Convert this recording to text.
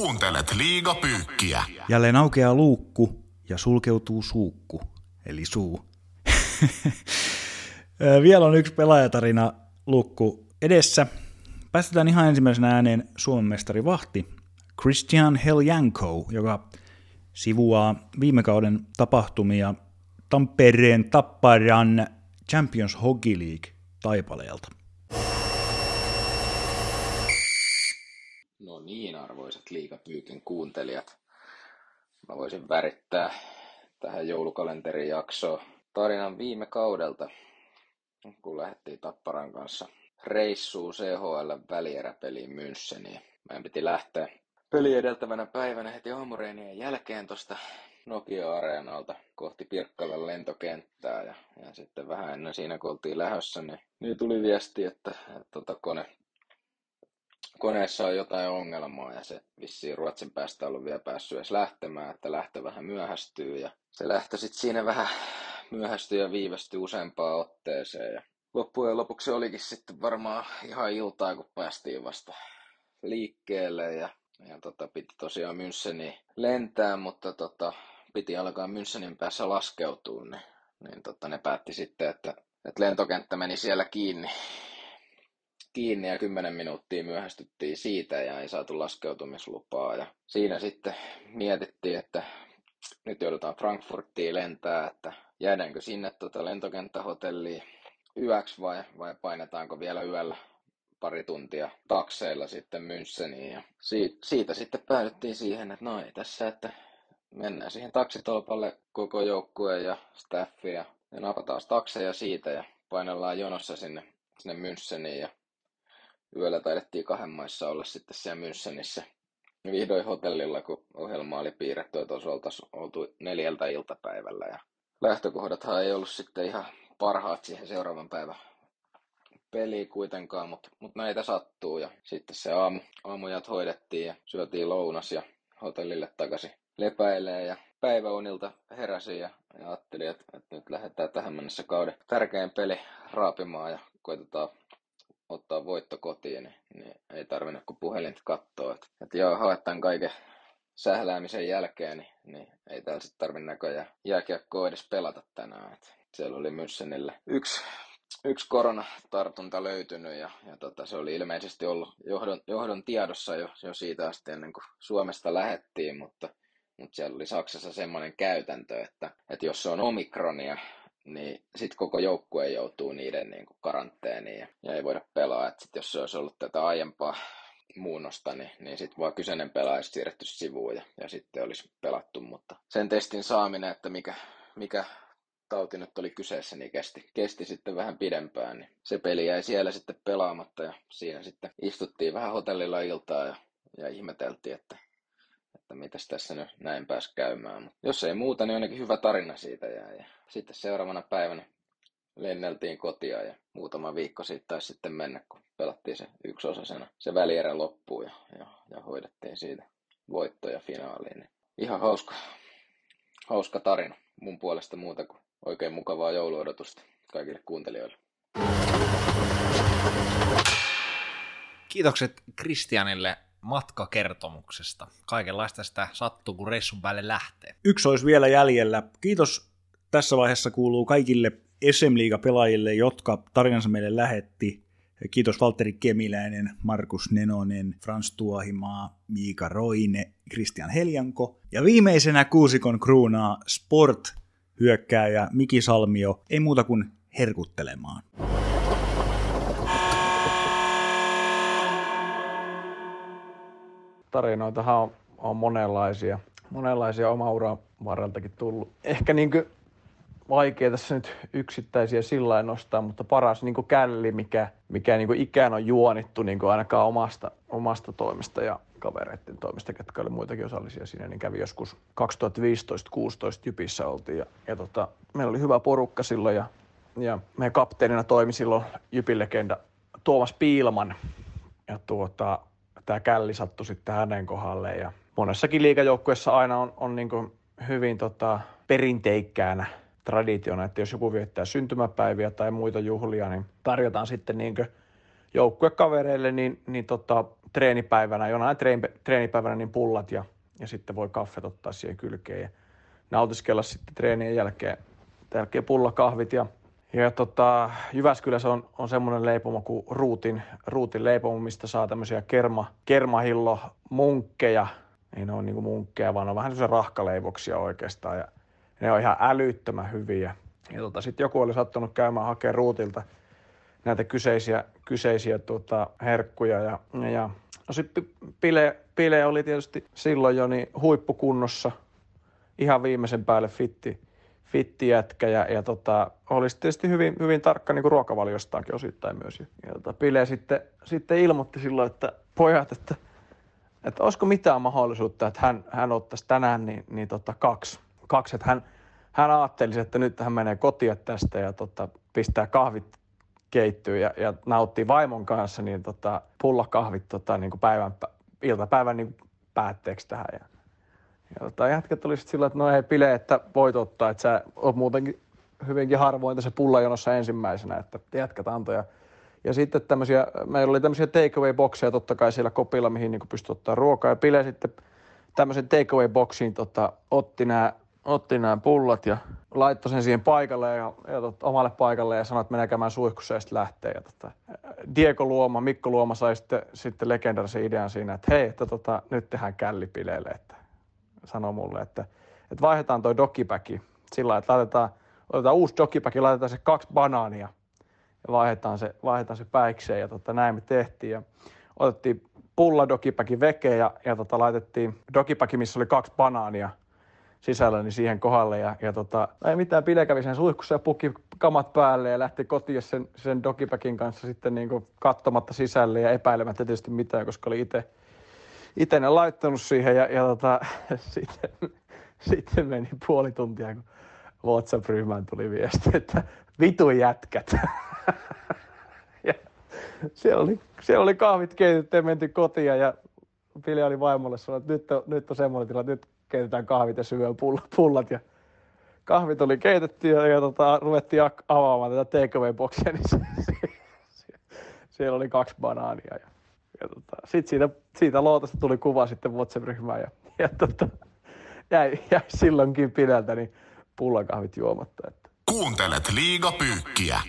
Kuuntelet liigapyykkiä. Jälleen aukeaa luukku ja sulkeutuu suukku, eli suu. Vielä on yksi pelaajatarina lukku edessä. Päästetään ihan ensimmäisenä ääneen Suomen mestari Vahti, Christian Heljanko, joka sivuaa viime kauden tapahtumia Tampereen Tapparan Champions Hockey League taipaleelta. No niin, arvoisat liikapyykin kuuntelijat. Mä voisin värittää tähän joulukalenterin jaksoon tarinan viime kaudelta, kun lähdettiin Tapparan kanssa reissuun CHL välieräpeliin Müncheniin. Meidän piti lähteä peli edeltävänä päivänä heti aamureenien jälkeen tuosta Nokia-areenalta kohti Pirkkalan lentokenttää ja, ja sitten vähän ennen siinä kun oltiin lähössä, niin, niin tuli viesti, että, että tota kone, koneessa on jotain ongelmaa ja se vissiin Ruotsin päästä ollut vielä päässyt edes lähtemään, että lähtö vähän myöhästyy ja se lähtö sitten siinä vähän myöhästyi ja viivästyi useampaan otteeseen ja loppujen lopuksi olikin sitten varmaan ihan iltaa, kun päästiin vasta liikkeelle ja, ja tota, piti tosiaan Müncheniin lentää, mutta tota, piti alkaa Münchenin päässä laskeutua, niin, niin tota, ne päätti sitten, että, että lentokenttä meni siellä kiinni, kiinni ja kymmenen minuuttia myöhästyttiin siitä ja ei saatu laskeutumislupaa. Ja siinä sitten mietittiin, että nyt joudutaan Frankfurttiin lentää, että jäädäänkö sinne tuota lentokenttähotelliin yöksi vai, vai painetaanko vielä yöllä pari tuntia takseilla sitten Müncheniin. Ja siitä, siitä sitten päädyttiin siihen, että no ei tässä, että mennään siihen taksitolpalle koko joukkue ja staffi ja, ja napataan takseja siitä ja painellaan jonossa sinne, sinne Müncheniin ja yöllä taidettiin kahden maissa olla sitten siellä Münchenissä. Vihdoin hotellilla, kun ohjelma oli piirretty, että olisi oltu neljältä iltapäivällä. Ja lähtökohdathan ei ollut sitten ihan parhaat siihen seuraavan päivän peliin kuitenkaan, mutta, mutta näitä sattuu. Ja sitten se aamu, aamujat hoidettiin ja syötiin lounas ja hotellille takaisin lepäilee ja päiväunilta heräsin ja, ja ajattelin, että, että nyt lähdetään tähän mennessä kauden tärkein peli raapimaan ja koitetaan ottaa voitto kotiin, niin, niin ei tarvinnut kuin puhelinta katsoa. Että, että joo, haetaan kaiken sähläämisen jälkeen, niin, niin ei täällä sitten tarvitse näköjään jääkiekkoa edes pelata tänään. Että siellä oli Myssenille yksi, yksi koronatartunta löytynyt ja, ja tota, se oli ilmeisesti ollut johdon, johdon tiedossa jo, jo siitä asti ennen kuin Suomesta lähettiin, mutta, mutta siellä oli Saksassa semmoinen käytäntö, että, että jos se on omikronia, niin sitten koko joukkue joutuu niiden niin kuin karanteeniin ja, ei voida pelaa. Et sit jos se olisi ollut tätä aiempaa muunnosta, niin, niin sitten vaan kyseinen pelaaja siirretty sivuun ja, ja sitten olisi pelattu, mutta sen testin saaminen, että mikä, mikä tauti nyt oli kyseessä, niin kesti, kesti sitten vähän pidempään. Niin se peli jäi siellä sitten pelaamatta ja siinä sitten istuttiin vähän hotellilla iltaa ja, ja ihmeteltiin, että, että mitäs tässä nyt näin pääsi käymään. Mutta jos ei muuta, niin ainakin hyvä tarina siitä jäi. Ja sitten seuraavana päivänä lenneltiin kotia ja muutama viikko siitä taisi sitten mennä, kun pelattiin se osasena se välierä loppuun ja, ja, ja hoidettiin siitä voittoja finaaliin. Niin ihan hauska, hauska tarina mun puolesta muuta kuin oikein mukavaa jouluodotusta kaikille kuuntelijoille. Kiitokset Kristianille matkakertomuksesta. Kaikenlaista sitä sattuu, kun reissun päälle lähtee. Yksi olisi vielä jäljellä. Kiitos tässä vaiheessa kuuluu kaikille SM Liiga-pelaajille, jotka tarinansa meille lähetti. Kiitos Valtteri Kemiläinen, Markus Nenonen, Frans Tuohimaa, Miika Roine, Christian Heljanko. Ja viimeisenä kuusikon kruunaa Sport hyökkääjä Miki Salmio, ei muuta kuin herkuttelemaan. Tarinoitahan on, on monenlaisia. Monenlaisia oma uran varreltakin tullut. Ehkä niin vaikea tässä nyt yksittäisiä sillä nostaa, mutta paras niin källi, mikä, mikä niin ikään on juonittu niin ainakaan omasta, omasta toimesta ja kavereiden toimesta, ketkä oli muitakin osallisia siinä, niin kävi joskus 2015-16 Jypissä oltiin. Ja, ja tota, meillä oli hyvä porukka silloin ja, ja meidän kapteenina toimi silloin Jypin legenda Tuomas Piilman. Ja tuota, tämä källi sattui sitten hänen kohdalle ja monessakin liikajoukkueessa aina on, on niin hyvin tota, perinteikkäänä traditiona, että jos joku viettää syntymäpäiviä tai muita juhlia, niin tarjotaan sitten niin joukkuekavereille niin, niin tota, treenipäivänä, jonain treenipäivänä niin pullat ja, ja sitten voi kaffet ottaa siihen kylkeen ja nautiskella sitten treenien jälkeen, jälkeen pullakahvit ja ja tota, Jyväskylässä on, on semmoinen leipomo kuin Ruutin, Ruutin leipomo, mistä saa tämmöisiä kerma, kermahillo munkkeja. Ei ne ole niinku munkkeja, vaan ne on vähän semmoisia rahkaleivoksia oikeastaan. Ja ne on ihan älyttömän hyviä. Ja tota, sitten joku oli sattunut käymään hakemaan Ruutilta näitä kyseisiä, kyseisiä tota, herkkuja. Ja, ja no sitten Pile, Pile oli tietysti silloin jo niin huippukunnossa, ihan viimeisen päälle fitti, fitti jätkä ja, ja tota, olisi tietysti hyvin, hyvin tarkka niin kuin ruokavaliostaankin osittain myös. Ja tota, Pile sitten, sitten ilmoitti silloin, että pojat, että, että olisiko mitään mahdollisuutta, että hän, hän ottaisi tänään niin, niin tota, kaksi. kaksi että hän, hän ajatteli, että nyt hän menee kotia tästä ja tota, pistää kahvit keittyy ja, ja nauttii vaimon kanssa niin tota, pullakahvit tota, niin kuin päivän, iltapäivän niin päätteeksi tähän. Ja, ja tota, jätkät sitten sillä, että no ei pile, että voit ottaa, että sä oot muutenkin hyvinkin harvoin tässä pullajonossa ensimmäisenä, että jätkät antoi. Ja, ja sitten tämmöisiä, meillä oli tämmöisiä takeaway-bokseja totta kai siellä kopilla, mihin niin pystyi ottaa ruokaa. Ja Pile sitten tämmöisen takeaway-boksiin tota, otti nämä otti nämä pullat ja laittoi sen siihen paikalle ja, ja tot, omalle paikalle ja sanoi, että menee käymään suihkussa ja sitten lähtee. Ja tota, Diego Luoma, Mikko Luoma sai sitten, sitten legendarisen idean siinä, että hei, että tota, nyt tehdään källipileille. Että sanoi mulle, että, että vaihdetaan toi dokipäki sillä että laitetaan, otetaan uusi dokipäki, laitetaan se kaksi banaania ja vaihdetaan se, vaihdetaan se päikseen ja tota, näin me tehtiin. Ja otettiin pulla dokipäki veke ja, ja tota, laitettiin dokipäki, missä oli kaksi banaania sisällä, niin siihen kohdalle. Ja, ja tota, ei mitään, Pile kävi sen suihkussa ja puki kamat päälle ja lähti kotiin sen, sen dokipäkin kanssa sitten niin kuin katsomatta sisälle ja epäilemättä tietysti mitään, koska oli itse itse ne laittanut siihen ja, ja tota, sitten, sitten meni puoli tuntia, kun WhatsApp-ryhmään tuli viesti, että vitu jätkät. ja siellä oli, siellä oli kahvit keitetty ja menty kotiin ja Pili oli vaimolle sanonut, että nyt on, nyt on semmoinen että nyt keitetään kahvit ja syödään pullat. Ja kahvit oli keitetty ja, ja tota, ruvettiin avaamaan tätä takeaway-boksia, niin se, se, se, siellä oli kaksi banaania. Ja, ja tota, sitten siitä, siitä lootasta tuli kuva sitten WhatsApp-ryhmään ja, ja tota, jäi, jäi silloinkin pidältä niin pullakahvit juomatta. Että. Kuuntelet liigapyykkiä.